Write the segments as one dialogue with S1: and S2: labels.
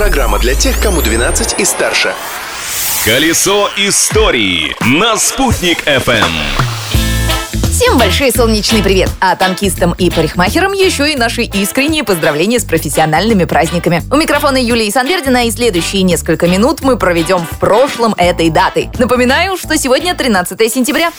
S1: Программа для тех, кому 12 и старше.
S2: Колесо истории на «Спутник FM.
S3: Всем большой солнечный привет! А танкистам и парикмахерам еще и наши искренние поздравления с профессиональными праздниками. У микрофона Юлии Санвердина и следующие несколько минут мы проведем в прошлом этой даты. Напоминаю, что сегодня 13 сентября.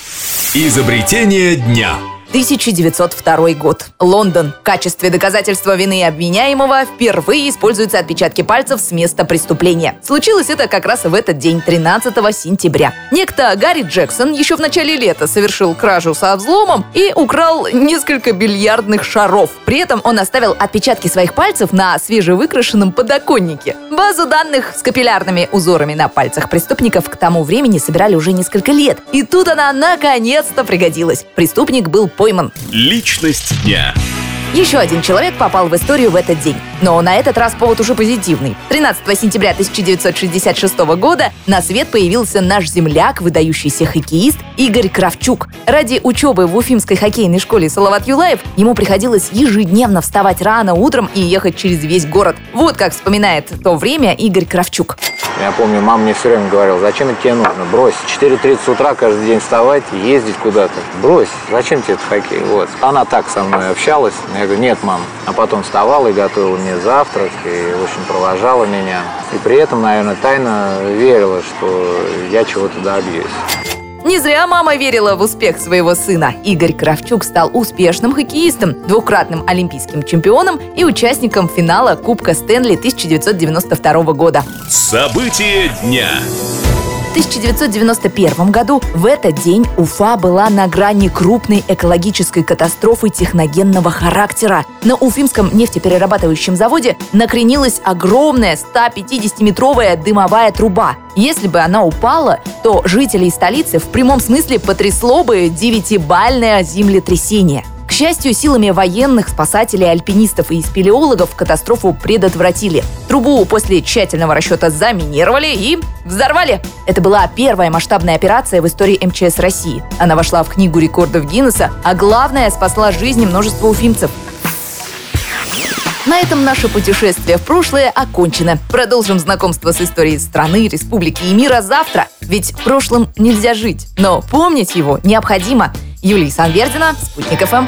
S2: Изобретение дня.
S3: 1902 год. Лондон. В качестве доказательства вины обвиняемого впервые используются отпечатки пальцев с места преступления. Случилось это как раз в этот день, 13 сентября. Некто Гарри Джексон еще в начале лета совершил кражу со взломом и украл несколько бильярдных шаров. При этом он оставил отпечатки своих пальцев на свежевыкрашенном подоконнике. Базу данных с капиллярными узорами на пальцах преступников к тому времени собирали уже несколько лет. И тут она наконец-то пригодилась. Преступник был пойман.
S2: Личность дня.
S3: Еще один человек попал в историю в этот день. Но на этот раз повод уже позитивный. 13 сентября 1966 года на свет появился наш земляк, выдающийся хоккеист Игорь Кравчук. Ради учебы в Уфимской хоккейной школе Салават Юлаев ему приходилось ежедневно вставать рано утром и ехать через весь город. Вот как вспоминает то время Игорь Кравчук.
S4: Я помню, мама мне все время говорила, зачем это тебе нужно? Брось. 4.30 утра каждый день вставать ездить куда-то. Брось. Зачем тебе это хоккей? Вот. Она так со мной общалась. Я говорю, нет, мам. А потом вставала и готовила мне завтрак, и очень провожала меня. И при этом, наверное, тайно верила, что я чего-то добьюсь.
S3: Не зря мама верила в успех своего сына. Игорь Кравчук стал успешным хоккеистом, двукратным олимпийским чемпионом и участником финала Кубка Стэнли 1992 года.
S2: Событие дня.
S3: В 1991 году в этот день Уфа была на грани крупной экологической катастрофы техногенного характера. На Уфимском нефтеперерабатывающем заводе накренилась огромная 150-метровая дымовая труба. Если бы она упала, то жителей столицы в прямом смысле потрясло бы девятибальное землетрясение. Счастью, силами военных, спасателей, альпинистов и спелеологов катастрофу предотвратили. Трубу после тщательного расчета заминировали и взорвали. Это была первая масштабная операция в истории МЧС России. Она вошла в книгу рекордов Гиннесса, а главное, спасла жизни множества уфимцев. На этом наше путешествие в прошлое окончено. Продолжим знакомство с историей страны, республики и мира завтра. Ведь в прошлом нельзя жить, но помнить его необходимо. Юлия Санвердина, Спутник ФМ.